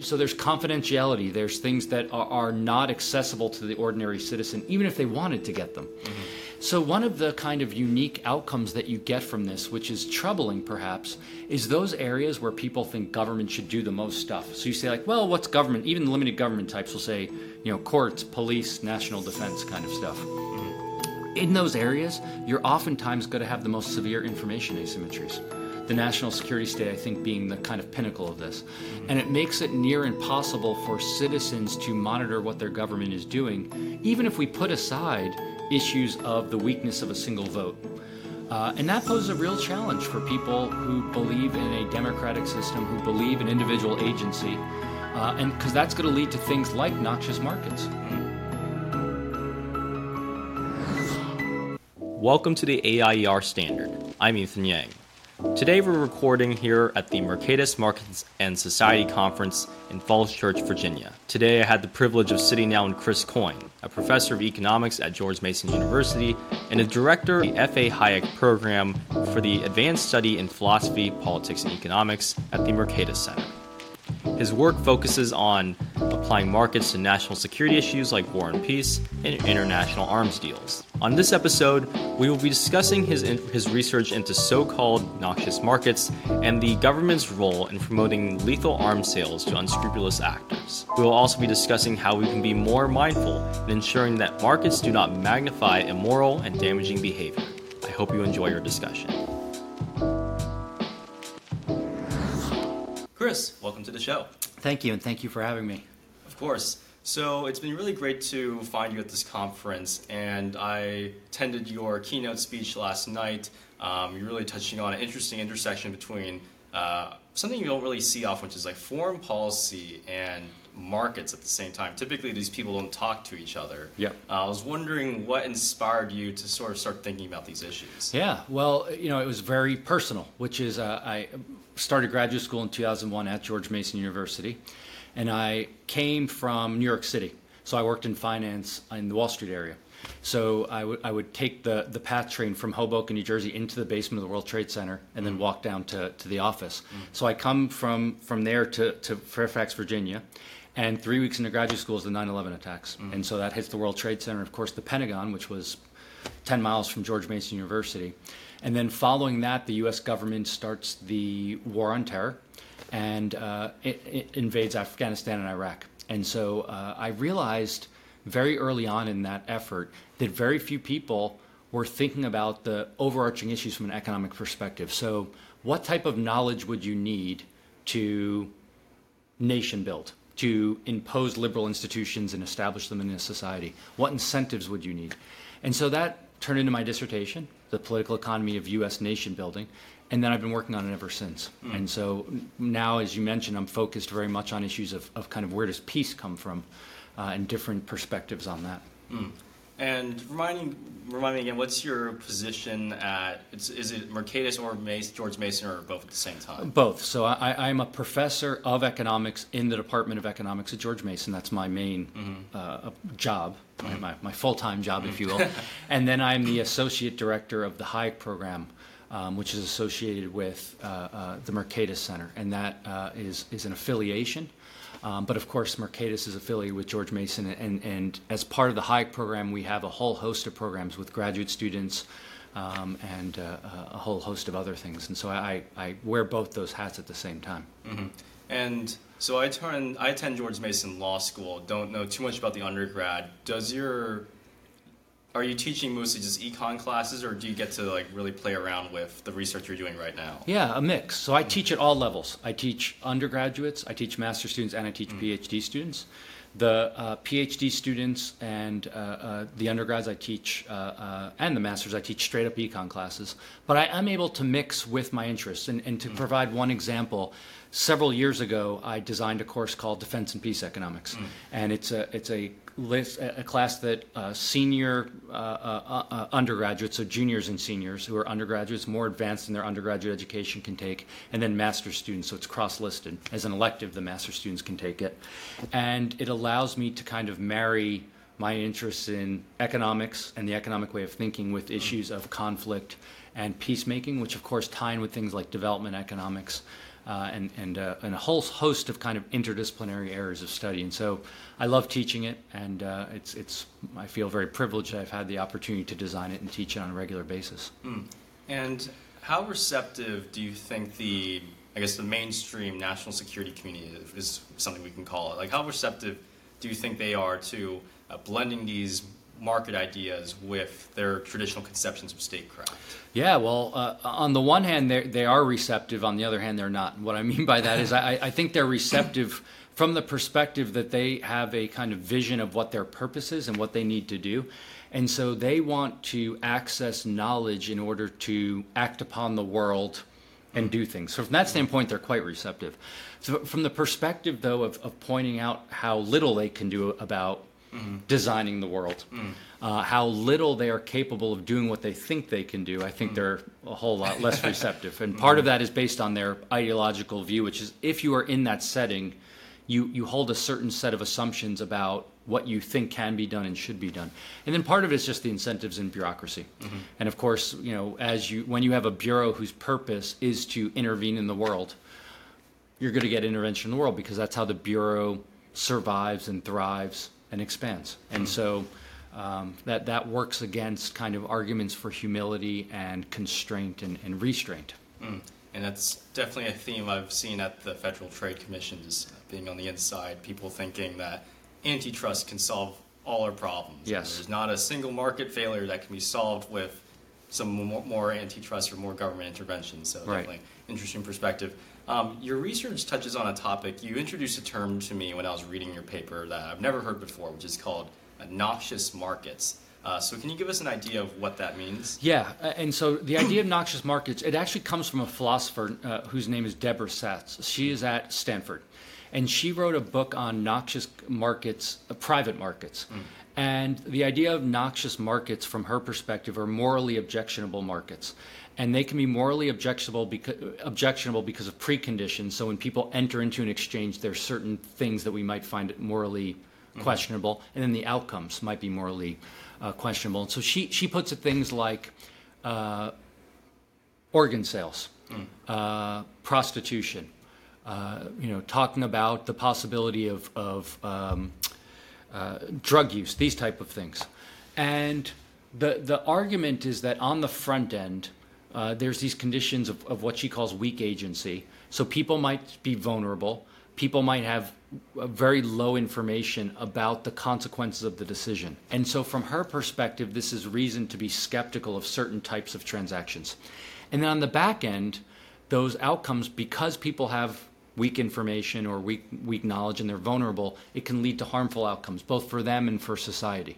so there's confidentiality. There's things that are, are, not accessible to the ordinary citizen, even if they wanted to get them. Mm-hmm. So one of the kind of unique outcomes that you get from this, which is troubling perhaps, is those areas where people think government should do the most stuff. So you say like, well, what's government? Even limited government types will say, you know, courts, police, national defense kind of stuff. Mm-hmm. In those areas, you're oftentimes going to have the most severe information asymmetries the national security state, I think, being the kind of pinnacle of this. And it makes it near impossible for citizens to monitor what their government is doing, even if we put aside issues of the weakness of a single vote. Uh, and that poses a real challenge for people who believe in a democratic system, who believe in individual agency, uh, and because that's going to lead to things like noxious markets. Welcome to the AIER Standard. I'm Ethan Yang. Today we're recording here at the Mercatus Markets and Society Conference in Falls Church, Virginia. Today I had the privilege of sitting down with Chris Coyne, a professor of economics at George Mason University and a director of the F.A. Hayek program for the Advanced Study in Philosophy, Politics, and Economics at the Mercatus Center. His work focuses on applying markets to national security issues like war and peace and international arms deals. On this episode, we will be discussing his, his research into so called noxious markets and the government's role in promoting lethal arms sales to unscrupulous actors. We will also be discussing how we can be more mindful in ensuring that markets do not magnify immoral and damaging behavior. I hope you enjoy your discussion. Chris, welcome to the show. Thank you, and thank you for having me. Of course. So it's been really great to find you at this conference, and I attended your keynote speech last night. Um, you're really touching on an interesting intersection between uh, something you don't really see often, which is like foreign policy and markets at the same time. Typically, these people don't talk to each other. Yeah. Uh, I was wondering what inspired you to sort of start thinking about these issues. Yeah. Well, you know, it was very personal, which is uh, I started graduate school in 2001 at George Mason University, and I came from New York City. So I worked in finance in the Wall Street area. So I, w- I would take the, the PATH train from Hoboken, New Jersey, into the basement of the World Trade Center, and then mm. walk down to, to the office. Mm. So I come from, from there to, to Fairfax, Virginia, and three weeks into graduate school is the 9 11 attacks. Mm. And so that hits the World Trade Center, of course, the Pentagon, which was 10 miles from George Mason University. And then following that, the U.S. government starts the war on terror and uh, it, it invades Afghanistan and Iraq. And so uh, I realized very early on in that effort that very few people were thinking about the overarching issues from an economic perspective. So, what type of knowledge would you need to nation build, to impose liberal institutions and establish them in a society? What incentives would you need? And so that turned into my dissertation, The Political Economy of U.S. Nation Building. And then I've been working on it ever since. Mm. And so now, as you mentioned, I'm focused very much on issues of, of kind of where does peace come from uh, and different perspectives on that. Mm. And reminding, remind me again, what's your position at, is it Mercatus or Mace, George Mason or both at the same time? Both. So I, am a professor of economics in the Department of Economics at George Mason. That's my main mm-hmm. uh, job, mm-hmm. my, my full time job, if you will. and then I'm the associate director of the Hayek program. Um, which is associated with uh, uh, the Mercatus Center, and that uh, is is an affiliation um, but of course, Mercatus is affiliated with George Mason, and, and as part of the Hayek program, we have a whole host of programs with graduate students um, and uh, a whole host of other things. And so I, I wear both those hats at the same time. Mm-hmm. And so I, turn, I attend George Mason Law School, don't know too much about the undergrad. Does your are you teaching mostly just econ classes or do you get to like really play around with the research you're doing right now? Yeah a mix. So i teach at all levels. I teach undergraduates i teach master students and i teach mm. phd students the uh, phd students and uh, uh, the undergrads i teach uh, uh, and the masters i teach straight up econ classes but i am able to mix with my interests and, and to mm. provide one example several years ago i designed a course called defense and peace economics mm. and it's a, it's a list, a class that uh, senior uh, uh, uh, undergraduates, so juniors and seniors who are undergraduates, more advanced in their undergraduate education can take, and then master's students, so it's cross-listed. As an elective, the master's students can take it. And it allows me to kind of marry my interests in economics and the economic way of thinking with issues of conflict and peacemaking, which of course tie in with things like development economics. Uh, and and, uh, and a whole host of kind of interdisciplinary areas of study. And so I love teaching it, and uh, it's it's I feel very privileged I've had the opportunity to design it and teach it on a regular basis. Mm. And how receptive do you think the I guess the mainstream national security community is something we can call it? Like how receptive do you think they are to uh, blending these market ideas with their traditional conceptions of statecraft? Yeah, well, uh, on the one hand, they are receptive. On the other hand, they're not. what I mean by that is I, I think they're receptive from the perspective that they have a kind of vision of what their purpose is and what they need to do. And so they want to access knowledge in order to act upon the world and do things. So from that standpoint, they're quite receptive. So from the perspective, though, of, of pointing out how little they can do about mm-hmm. designing the world, mm. uh, how little they are capable of doing what they think they can do, I think mm. they're a whole lot less receptive. And part of that is based on their ideological view, which is if you are in that setting, you, you hold a certain set of assumptions about what you think can be done and should be done. And then part of it is just the incentives in bureaucracy. Mm-hmm. And of course, you know, as you when you have a bureau whose purpose is to intervene in the world, you're going to get intervention in the world because that's how the bureau survives and thrives and expands. And so um, that that works against kind of arguments for humility and constraint and, and restraint. Mm. And that's definitely a theme I've seen at the Federal Trade Commission Commissions, being on the inside, people thinking that antitrust can solve all our problems. Yes. There's not a single market failure that can be solved with some more, antitrust or more government intervention. So right. definitely interesting perspective. Um, your research touches on a topic. You introduced a term to me when I was reading your paper that I've never heard before, which is called noxious markets. Uh, so can you give us an idea of what that means? Yeah, and so the idea of noxious markets, it actually comes from a philosopher uh, whose name is Deborah Satz. She is at Stanford and she wrote a book on noxious markets, uh, private markets. Mm. And the idea of noxious markets, from her perspective, are morally objectionable markets. And they can be morally objectionable because, objectionable because of preconditions. So when people enter into an exchange, there's certain things that we might find morally mm-hmm. questionable, and then the outcomes might be morally uh, questionable. And so she, she puts it things like uh, organ sales, mm. uh, prostitution, uh, you know, talking about the possibility of, of um, uh, drug use, these type of things. And the, the argument is that on the front end, uh, there's these conditions of, of what she calls weak agency. So people might be vulnerable. People might have very low information about the consequences of the decision. And so, from her perspective, this is reason to be skeptical of certain types of transactions. And then on the back end, those outcomes, because people have weak information or weak, weak knowledge and they're vulnerable, it can lead to harmful outcomes, both for them and for society.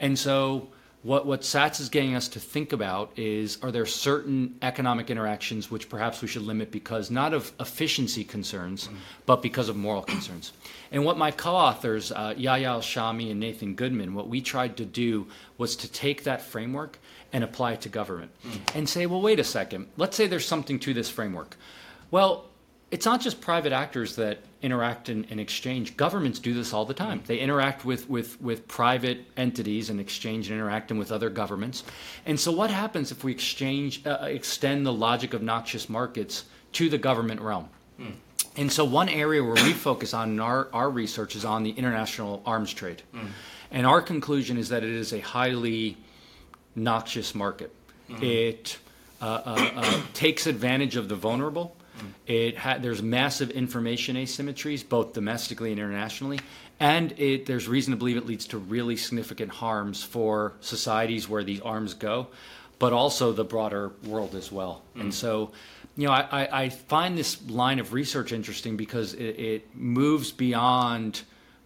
And so, what, what Satz is getting us to think about is are there certain economic interactions which perhaps we should limit because not of efficiency concerns, but because of moral concerns? And what my co authors, uh, Alshamy and Nathan Goodman, what we tried to do was to take that framework and apply it to government mm-hmm. and say, well, wait a second, let's say there's something to this framework. Well, it's not just private actors that interact and, and, exchange. Governments do this all the time. They interact with, with, with private entities and exchange and interact with other governments. And so, what happens if we exchange, uh, extend the logic of noxious markets to the government realm? Hmm. And so, one area where we focus on in our, our research is on the international arms trade. Hmm. And our conclusion is that it is a highly noxious market. Hmm. It uh, uh, uh takes advantage of the vulnerable it ha- there's massive information asymmetries, both domestically and internationally, and it, there's reason to believe it leads to really significant harms for societies where these arms go, but also the broader world as well. Mm. And so, you know, I, I, find this line of research interesting because it, it moves beyond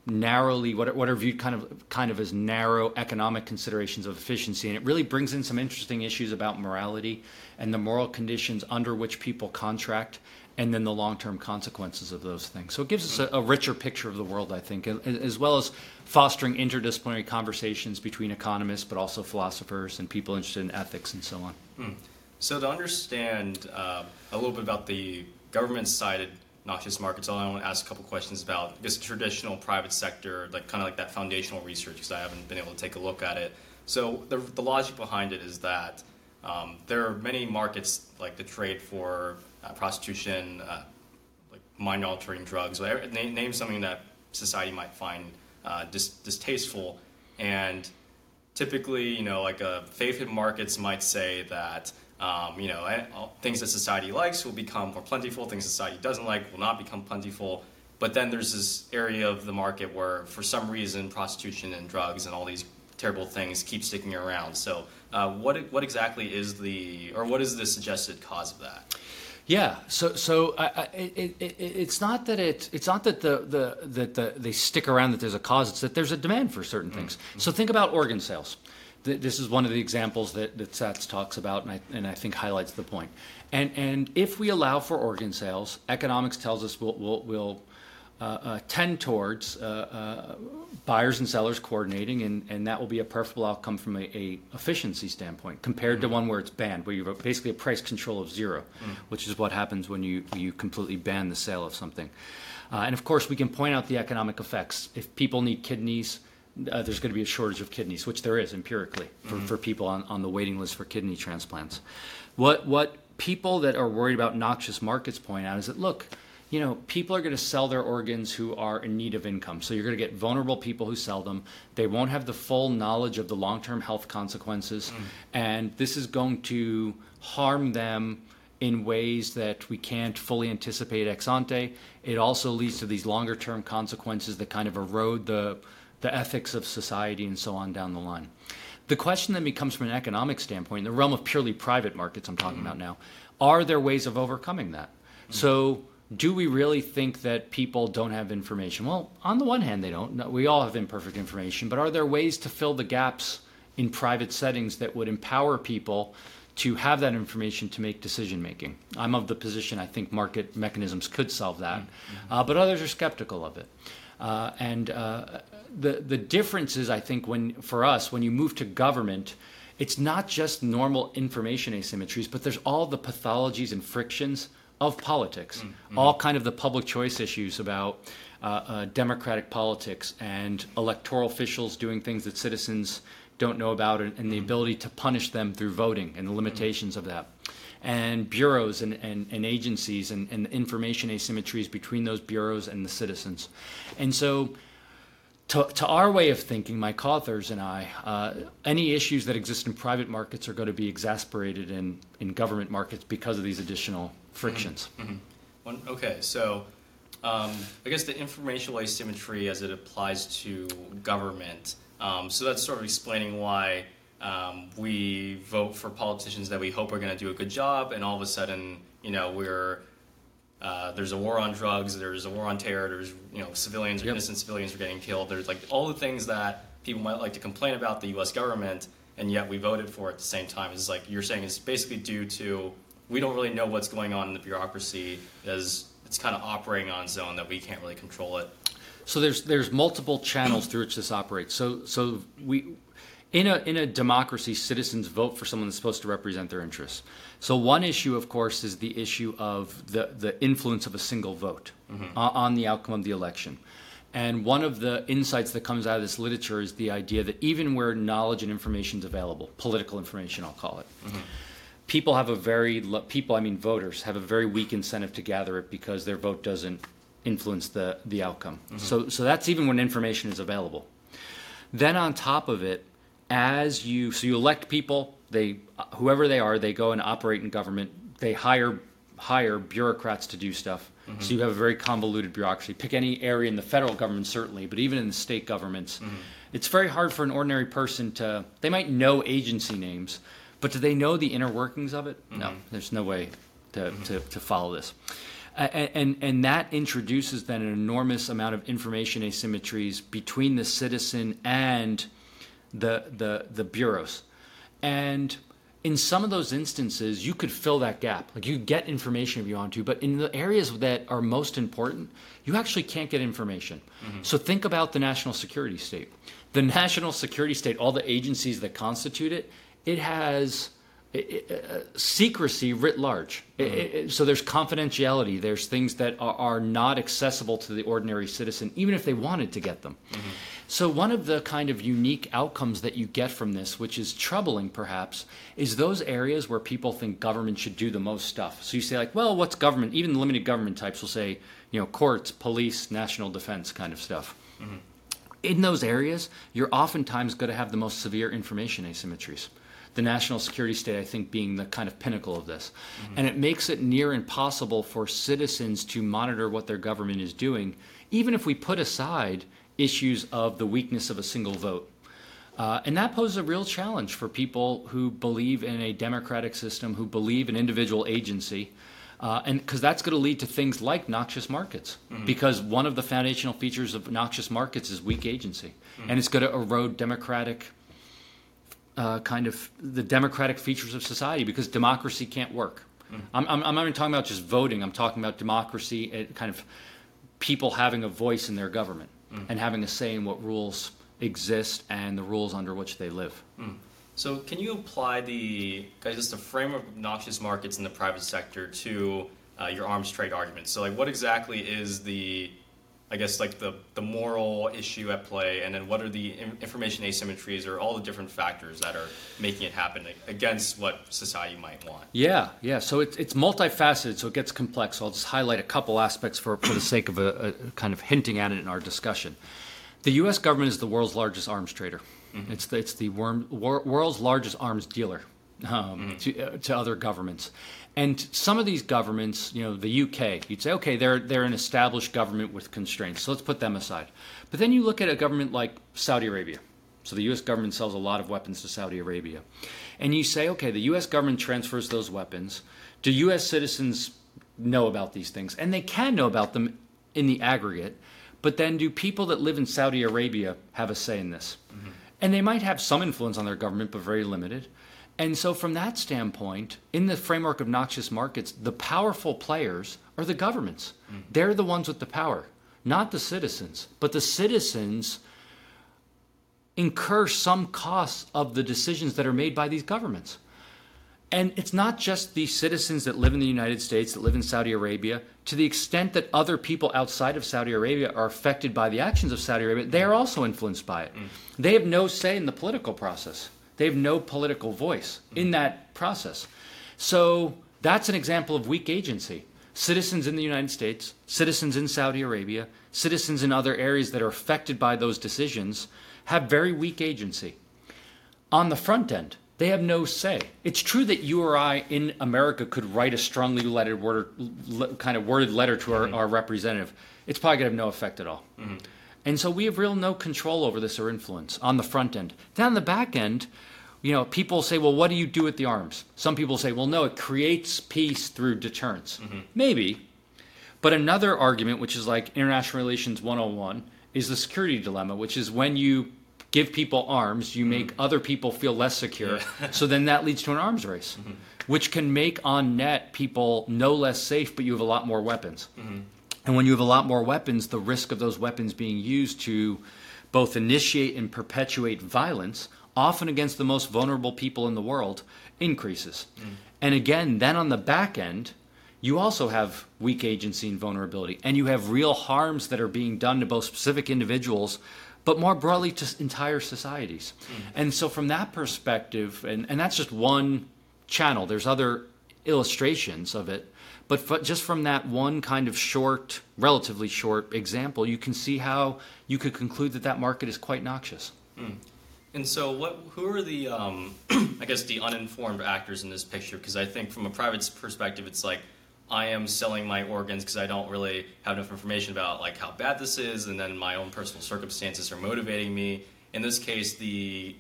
narrowly what are, what are viewed kind of kind of as narrow economic considerations of efficiency, and it really brings in some interesting issues about morality and the moral conditions under which people contract, and then the long-term consequences of those things. So it gives us a, a richer picture of the world, I think, as well as fostering interdisciplinary conversations between economists, but also philosophers and people interested in ethics and so on. Hmm. So to understand uh, a little bit about the government-sided noxious markets. I want to ask a couple questions about guess traditional private sector, like kind of like that foundational research, because I haven't been able to take a look at it. So the, the logic behind it is that um, there are many markets like the trade for uh, prostitution, uh, mind altering drugs. Whatever, name, name something that society might find uh, dis- distasteful. And typically, you know, like uh, faith markets might say that. Um, you know, things that society likes will become more plentiful. Things society doesn't like will not become plentiful. But then there's this area of the market where, for some reason, prostitution and drugs and all these terrible things keep sticking around. So, uh, what what exactly is the or what is the suggested cause of that? Yeah, so so I, I, it, it, it's not that it it's not that the, the that the, they stick around that there's a cause. It's that there's a demand for certain things. Mm-hmm. So think about organ sales. This is one of the examples that, that Satz talks about, and I, and I think highlights the point. And and if we allow for organ sales, economics tells us we'll, we'll, we'll uh, uh, tend towards uh, buyers and sellers coordinating, and, and that will be a preferable outcome from a, a efficiency standpoint compared mm-hmm. to one where it's banned, where you have basically a price control of 0 mm-hmm. which is what happens when you, you completely ban the sale of something. Uh, and of course, we can point out the economic effects. If people need kidneys, uh, there's going to be a shortage of kidneys, which there is empirically for, mm-hmm. for people on, on the waiting list for kidney transplants. What, what people that are worried about noxious markets point out is that, look, you know, people are going to sell their organs who are in need of income. So you're going to get vulnerable people who sell them. They won't have the full knowledge of the long term health consequences. Mm. And this is going to harm them in ways that we can't fully anticipate ex ante. It also leads to these longer term consequences that kind of erode the, the ethics of society and so on down the line. The question then becomes from an economic standpoint, in the realm of purely private markets, I'm talking mm. about now, are there ways of overcoming that? Mm. So, do we really think that people don't have information? Well, on the one hand, they don't. We all have imperfect information, but are there ways to fill the gaps in private settings that would empower people to have that information to make decision making? I'm of the position I think market mechanisms could solve that, mm-hmm. uh, but others are skeptical of it. Uh, and uh, the the difference is, I think, when for us, when you move to government, it's not just normal information asymmetries, but there's all the pathologies and frictions of politics, mm-hmm. all kind of the public choice issues about uh, uh, democratic politics and electoral officials doing things that citizens don't know about, and, and the mm-hmm. ability to punish them through voting and the mm-hmm. limitations mm-hmm. of that. And bureaus and, and, and agencies and, and information asymmetries between those bureaus and the citizens. And so to, to, our way of thinking, my co-authors and I, uh, any issues that exist in private markets are going to be exasperated in, in government markets because of these additional frictions. Mm-hmm. Mm-hmm. okay, so um, I guess the informational asymmetry as it applies to government. Um, so that's sort of explaining why um, we vote for politicians that we hope are going to do a good job, and all of a sudden, you know, we're uh, there's a war on drugs, there's a war on terror, there's you know civilians yep. innocent civilians are getting killed. There's like all the things that people might like to complain about the U.S. government, and yet we voted for it at the same time. It's like you're saying it's basically due to we don't really know what's going on in the bureaucracy as it's kind of operating on its own that we can't really control it. So there's there's multiple channels through which this operates. So so we in a in a democracy, citizens vote for someone that's supposed to represent their interests. So one issue, of course, is the issue of the the influence of a single vote mm-hmm. on the outcome of the election. And one of the insights that comes out of this literature is the idea that even where knowledge and information is available, political information, I'll call it. Mm-hmm people have a very people i mean voters have a very weak incentive to gather it because their vote doesn't influence the the outcome mm-hmm. so so that's even when information is available then on top of it as you so you elect people they whoever they are they go and operate in government they hire hire bureaucrats to do stuff mm-hmm. so you have a very convoluted bureaucracy pick any area in the federal government certainly but even in the state governments mm-hmm. it's very hard for an ordinary person to they might know agency names but do they know the inner workings of it? Mm-hmm. No, there's no way to, mm-hmm. to, to, follow this. And, and, and that introduces then an enormous amount of information asymmetries between the citizen and the, the, the bureaus. And in some of those instances, you could fill that gap. Like you get information if you want to, but in the areas that are most important, you actually can't get information. Mm-hmm. So think about the national security state. The national security state, all the agencies that constitute it, it has secrecy writ large. Mm-hmm. so there's confidentiality. There's things that are, are, not accessible to the ordinary citizen, even if they wanted to get them. Mm-hmm. So one of the kind of unique outcomes that you get from this, which is troubling perhaps, is those areas where people think government should do the most stuff. So you say like, well, what's government? Even the limited government types will say, you know, courts, police, national defense kind of stuff. Mm-hmm. In those areas, you're oftentimes going to have the most severe information asymmetries the national security state, I think, being the kind of pinnacle of this. Mm-hmm. And it makes it near impossible for citizens to monitor what their government is doing, even if we put aside issues of the weakness of a single vote. Uh, and that poses a real challenge for people who believe in a democratic system, who believe in individual agency. Uh, and because that's going to lead to things like noxious markets, mm-hmm. because one of the foundational features of noxious markets is weak agency, mm-hmm. and it's going to erode democratic uh, kind of the democratic features of society because democracy can't work. Mm-hmm. I'm, I'm, I'm, not even talking about just voting. I'm talking about democracy, and kind of people having a voice in their government mm-hmm. and having a say in what rules exist and the rules under which they live. Mm. So, can you apply the just the frame of noxious markets in the private sector to uh, your arms trade argument? So, like, what exactly is the I guess like the the moral issue at play, and then what are the information asymmetries, or all the different factors that are making it happen against what society might want? Yeah, yeah. So it's it's multifaceted, so it gets complex. So I'll just highlight a couple aspects for for the sake of a, a kind of hinting at it in our discussion. The U.S. government is the world's largest arms trader. Mm-hmm. It's the, it's the worm, wor- world's largest arms dealer um, mm-hmm. to, uh, to other governments. And some of these governments, you know, the UK, you'd say, okay, they're they're an established government with constraints, so let's put them aside. But then you look at a government like Saudi Arabia. So the U.S. government sells a lot of weapons to Saudi Arabia, and you say, okay, the U.S. government transfers those weapons. Do U.S. citizens know about these things? And they can know about them in the aggregate, but then do people that live in Saudi Arabia have a say in this? Mm-hmm. And they might have some influence on their government, but very limited. And so, from that standpoint, in the framework of noxious markets, the powerful players are the governments. Mm-hmm. They're the ones with the power, not the citizens. But the citizens incur some costs of the decisions that are made by these governments. And it's not just the citizens that live in the United States, that live in Saudi Arabia. To the extent that other people outside of Saudi Arabia are affected by the actions of Saudi Arabia, they are also influenced by it. Mm. They have no say in the political process. They have no political voice in that process. So that's an example of weak agency. Citizens in the United States, citizens in Saudi Arabia, citizens in other areas that are affected by those decisions have very weak agency. On the front end, they have no say. It's true that you or I in America could write a strongly lettered word, kind of worded letter to our, mm-hmm. our representative. It's probably going to have no effect at all. Mm-hmm. And so we have real no control over this or influence on the front end. Then on the back end, you know, people say, well, what do you do with the arms? Some people say, well, no, it creates peace through deterrence. Mm-hmm. Maybe. But another argument, which is like international relations 101, is the security dilemma, which is when you give people arms, you make mm-hmm. other people feel less secure. Yeah. so then that leads to an arms race, mm-hmm. which can make on net people no less safe, but you have a lot more weapons. And when you have a lot more weapons, the risk of those weapons being used to both initiate and perpetuate violence, often against the most vulnerable people in the world, increases. Mm. And again, then on the back end, you also have weak agency and vulnerability, and you have real harms that are being done to both specific individuals, but more broadly to entire societies. Mm. And so, from that perspective, and, and that's just one channel, there's other illustrations of it. But just from that one kind of short, relatively short example, you can see how you could conclude that that market is quite noxious. Mm. And so, what? Who are the, um, I guess, the uninformed actors in this picture? Because I think, from a private perspective, it's like I am selling my organs because I don't really have enough information about like how bad this is, and then my own personal circumstances are motivating me. In this case, the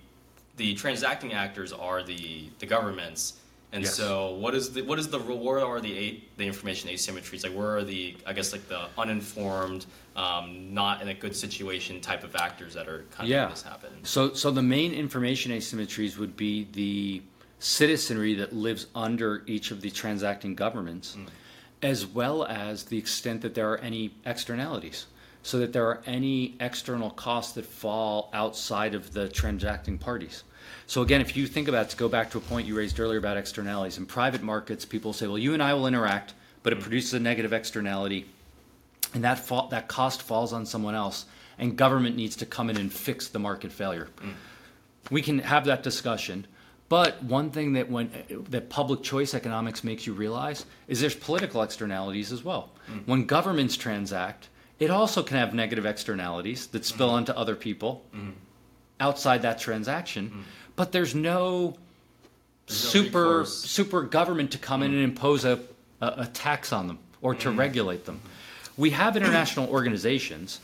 the transacting actors are the the governments and yes. so, what is the what is the where are the the information asymmetries? Like, where are the I guess like the uninformed, um, not in a good situation type of actors that are kind yeah. of this happen? So, so the main information asymmetries would be the citizenry that lives under each of the transacting governments, mm. as well as the extent that there are any externalities. So that there are any external costs that fall outside of the transacting parties. So again, if you think about to go back to a point you raised earlier about externalities, in private markets, people say, well, you and I will interact, but it mm-hmm. produces a negative externality, and that fa- that cost falls on someone else, and government needs to come in and fix the market failure. Mm. We can have that discussion. But one thing that when that public choice economics makes you realize is there's political externalities as well. Mm. When governments transact, it also can have negative externalities that spill mm-hmm. onto other people mm-hmm. Outside that transaction. Mm-hmm. But there's no There's super recourse. super government to come in and mm-hmm. impose a, a, a tax on them or to mm-hmm. regulate them. We have international organizations,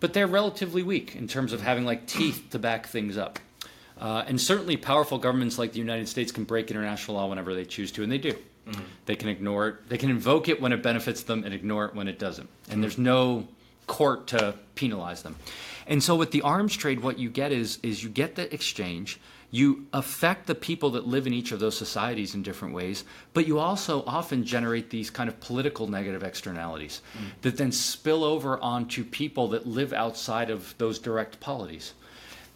but they're relatively weak in terms of having like teeth to back things up. Uh, and certainly, powerful governments like the United States can break international law whenever they choose to, and they do. They can ignore it. They can invoke it when it benefits them and ignore it when it doesn't. And there's no court to penalize them. And so, with the arms trade, what you get is is you get the exchange. You affect the people that live in each of those societies in different ways, but you also often generate these kind of political negative externalities mm. that then spill over onto people that live outside of those direct polities.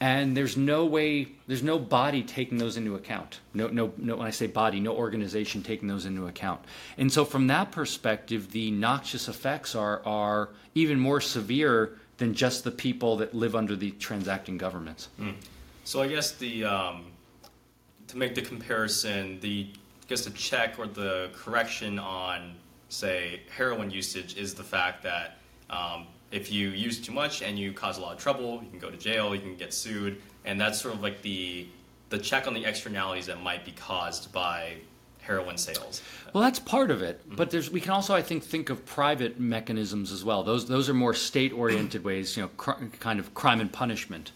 And there's no way there's no body taking those into account. No no no when i say body no organization taking those into account. And so from that perspective the noxious effects are are even more severe than just the people that live under the transacting governments. So I guess the um, to make the comparison, the I guess the check or the correction on say heroin usage is the fact that um, if you use too much and you cause a lot of trouble, you can go to jail, you can get sued, and that's sort of like the the check on the externalities that might be caused by heroin sales. Well, that's part of it, but there's we can also, I think, think of private mechanisms as well. Those those are more state-oriented ways, you know, cr- kind of crime and punishment.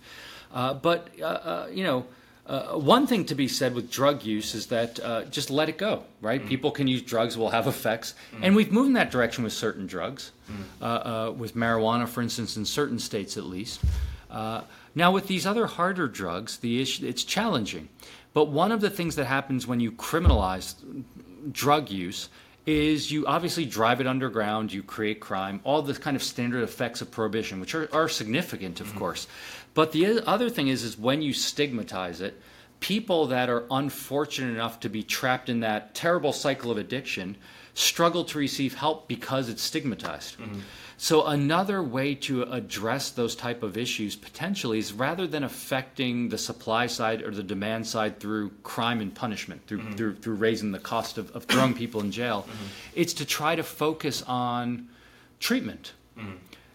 Uh, but uh, uh, you know, uh, one thing to be said with drug use is that uh, just let it go, right? People can use drugs, will have effects, and we've moved in that direction with certain drugs, uh, uh, with marijuana, for instance, in certain states at least. Uh, now, with these other harder drugs, the issue it's challenging. But one of the things that happens when you criminalize drug use is you obviously drive it underground, you create crime, all the kind of standard effects of prohibition, which are, are significant, of mm-hmm. course. But the other thing is, is when you stigmatize it, people that are unfortunate enough to be trapped in that terrible cycle of addiction struggle to receive help because it's stigmatized. Mm-hmm. So another way to address those type of issues potentially is rather than affecting the supply side or the demand side through crime and punishment, through mm-hmm. through, through raising the cost of, of throwing people in jail, mm-hmm. it's to try to focus on treatment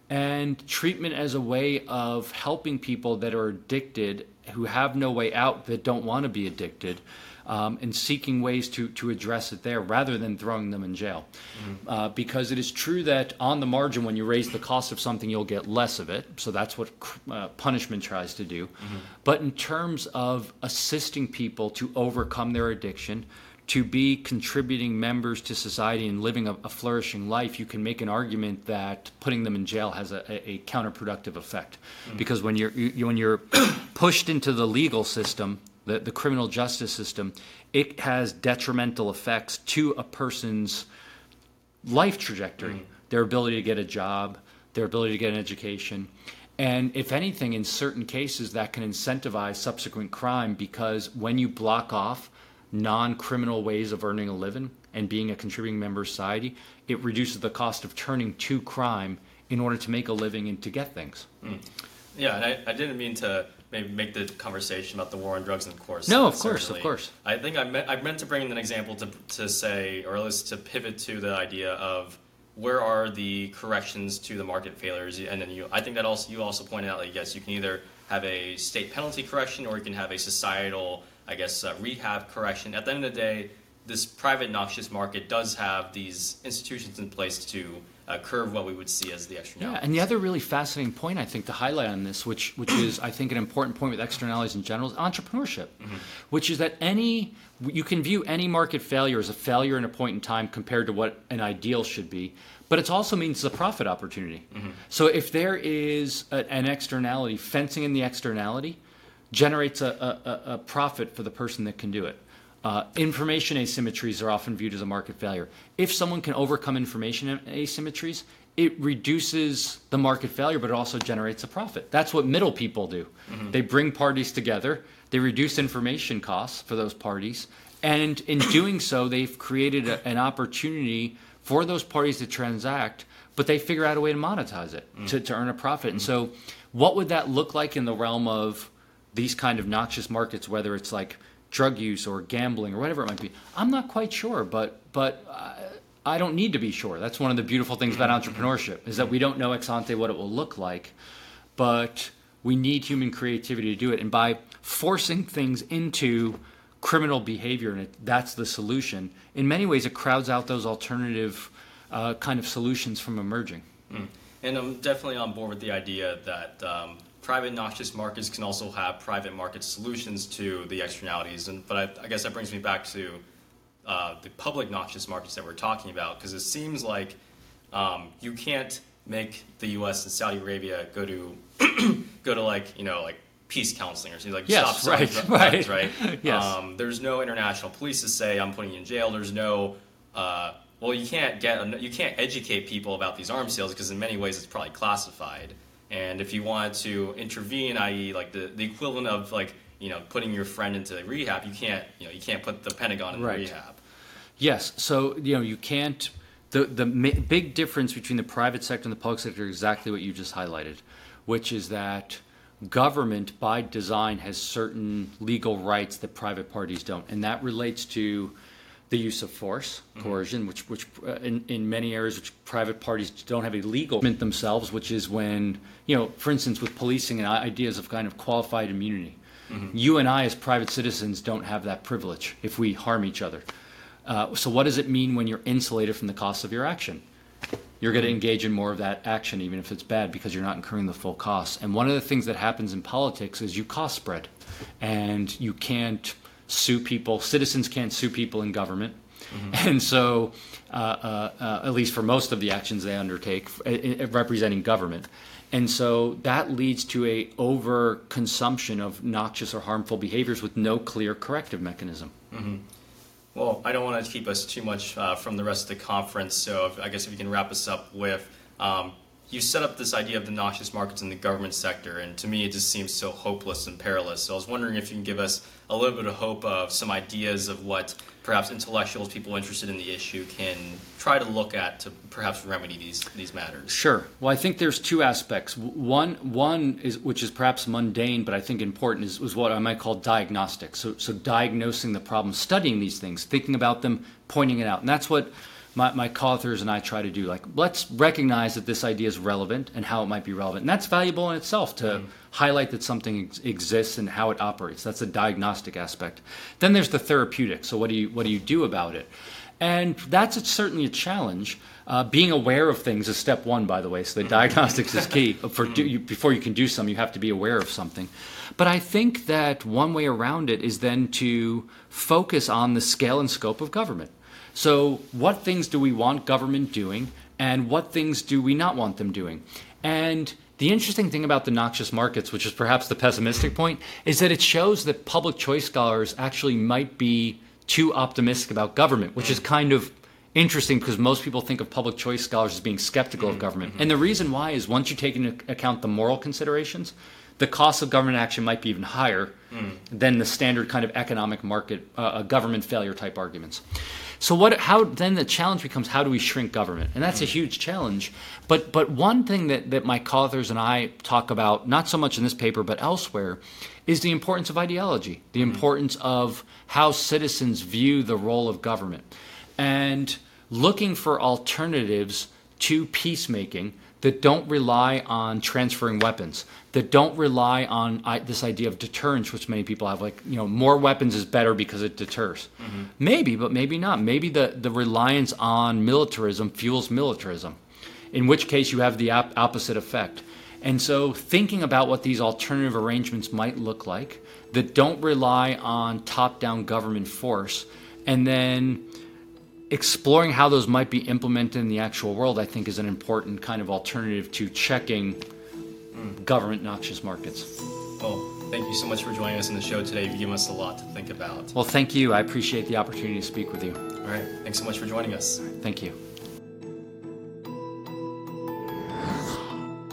and treatment as a way of helping people that are addicted who have no way out that don't want to be addicted um, and seeking ways to, to address it there rather than throwing them in jail. Uh, because it is true that on the margin when you raise the cost of something you'll get less of it. So that's what uh, punishment tries to do. But in terms of assisting people to overcome their addiction to be contributing members to society and living a, a flourishing life, you can make an argument that putting them in jail has a, a, counterproductive effect. Mm. Because when you're you, when you're pushed into the legal system, the, the criminal justice system, it has detrimental effects to a person's life trajectory, mm. their ability to get a job, their ability to get an education. And if anything, in certain cases, that can incentivize subsequent crime because when you block off non criminal ways of earning a living and being a contributing member of society, it reduces the cost of turning to crime in order to make a living and to get things. Mm. Yeah, and I, I didn't mean to maybe make the conversation about the war on drugs in the course. No, of course, of course. I think I meant, I meant to bring in an example to, to say, or at least to pivot to the idea of where are the corrections to the market failures, and then you. I think that also you also pointed out that yes, you can either have a state penalty correction or you can have a societal, I guess, uh, rehab correction. At the end of the day, this private noxious market does have these institutions in place to uh, curb what we would see as the externalities. Yeah, and the other really fascinating point I think to highlight on this, which which is I think an important point with externalities in general, is entrepreneurship, which is that any you can view any market failure as a failure in a point in time compared to what an ideal should be, but it also means it's a profit opportunity. So if there is a, an externality, fencing in the externality generates a, a, a- profit for the person that can do it. Uh, information asymmetries are often viewed as a market failure. If someone can overcome information asymmetries, it reduces the market failure, but it also generates a profit. That's what middle people do. They bring parties together, they reduce information costs for those parties, and in doing so, they've created a, an opportunity for those parties to transact, but they figure out a way to monetize it mm. to, to earn a profit. And so, what would that look like in the realm of these kind of noxious markets, whether it's like drug use or gambling or whatever it might be? I'm not quite sure, but but. Uh, I don't need to be sure. That's one of the beautiful things about entrepreneurship is that we don't know ex ante what it will look like, but we need human creativity to do it. And by forcing things into criminal behavior, and it, that's the solution. In many ways, it crowds out those alternative uh, kind of solutions from emerging. Mm. And I'm definitely on board with the idea that um, private noxious markets can also have private market solutions to the externalities. And but I, I guess that brings me back to uh, the public noxious markets that we're talking about, because it seems like um, you can't make the U.S. and Saudi Arabia go to go to like you know like peace counseling or something like yes, stop right, drugs, right, right. yes. Um, there's no international police to say I'm putting you in jail. There's no uh, well, you can't get you can't educate people about these arms sales because in many ways it's probably classified. And if you wanted to intervene, i.e., like the, the equivalent of like you know putting your friend into rehab, you can't you know you can't put the Pentagon in right. rehab. Yes, so you know you can't. The the big difference between the private sector and the public sector is exactly what you just highlighted, which is that government by design has certain legal rights that private parties don't, and that relates to the use of force, mm-hmm. coercion, which, which uh, in, in many areas, which private parties don't have a legal themselves, which is when, you know, for instance, with policing and ideas of kind of qualified immunity. Mm-hmm. You and I, as private citizens, don't have that privilege if we harm each other. Uh, so, what does it mean when you're insulated from the costs of your action? You're going to engage in more of that action, even if it's bad, because you're not incurring the full costs. And one of the things that happens in politics is you cost spread, and you can't sue people. Citizens can't sue people in government. Mm-hmm. And so, uh, uh, uh, at least for most of the actions they undertake, representing government, and so that leads to a over consumption of noxious or harmful behaviors with no clear corrective mechanism. Mm-hmm. Well, I don't want to keep us too much uh, from the rest of the conference, so if, I guess if you can wrap us up with um, you set up this idea of the noxious markets in the government sector, and to me it just seems so hopeless and perilous. So I was wondering if you can give us a little bit of hope of some ideas of what perhaps intellectuals, people interested in the issue, can try to look at to perhaps remedy these these matters. Sure. Well, I think there's two aspects. One one is which is perhaps mundane, but I think important is, is what I might call diagnostic. So so diagnosing the problem, studying these things, thinking about them, pointing it out, and that's what my, my co-authors and I try to do. Like, let's recognize that this idea is relevant and how it might be relevant, and that's valuable in itself to mm. highlight that something ex- exists and how it operates. That's a diagnostic aspect. Then there's the therapeutic. So what do you what do you do about it? And that's a, certainly a challenge. Uh, being aware of things is step one, by the way. So the mm-hmm. diagnostics is key. For do, you, before you can do something, you have to be aware of something. But I think that one way around it is then to focus on the scale and scope of government. So, what things do we want government doing, and what things do we not want them doing? And the interesting thing about the noxious markets, which is perhaps the pessimistic point, is that it shows that public choice scholars actually might be too optimistic about government, which is kind of interesting because most people think of public choice scholars as being skeptical of mm-hmm. government. And the reason why is once you take into account the moral considerations, the cost of government action might be even higher mm. than the standard kind of economic market, uh, government failure type arguments. So what? How then the challenge becomes how do we shrink government, and that's a huge challenge. But but one thing that that my co-authors and I talk about, not so much in this paper but elsewhere, is the importance of ideology, the mm-hmm. importance of how citizens view the role of government, and looking for alternatives to peacemaking that don't rely on transferring weapons, that don't rely on I, this idea of deterrence, which many people have. Like, you know, more weapons is better because it deters. Mm-hmm. Maybe, but maybe not. Maybe the, the reliance on militarism fuels militarism, in which case you have the ap- opposite effect. And so, thinking about what these alternative arrangements might look like that don't rely on top down government force, and then exploring how those might be implemented in the actual world, I think, is an important kind of alternative to checking mm. government noxious markets. Well, thank you so much for joining us in the show today. You've given us a lot to think about. Well, thank you. I appreciate the opportunity to speak with you. All right. Thanks so much for joining us. Thank you.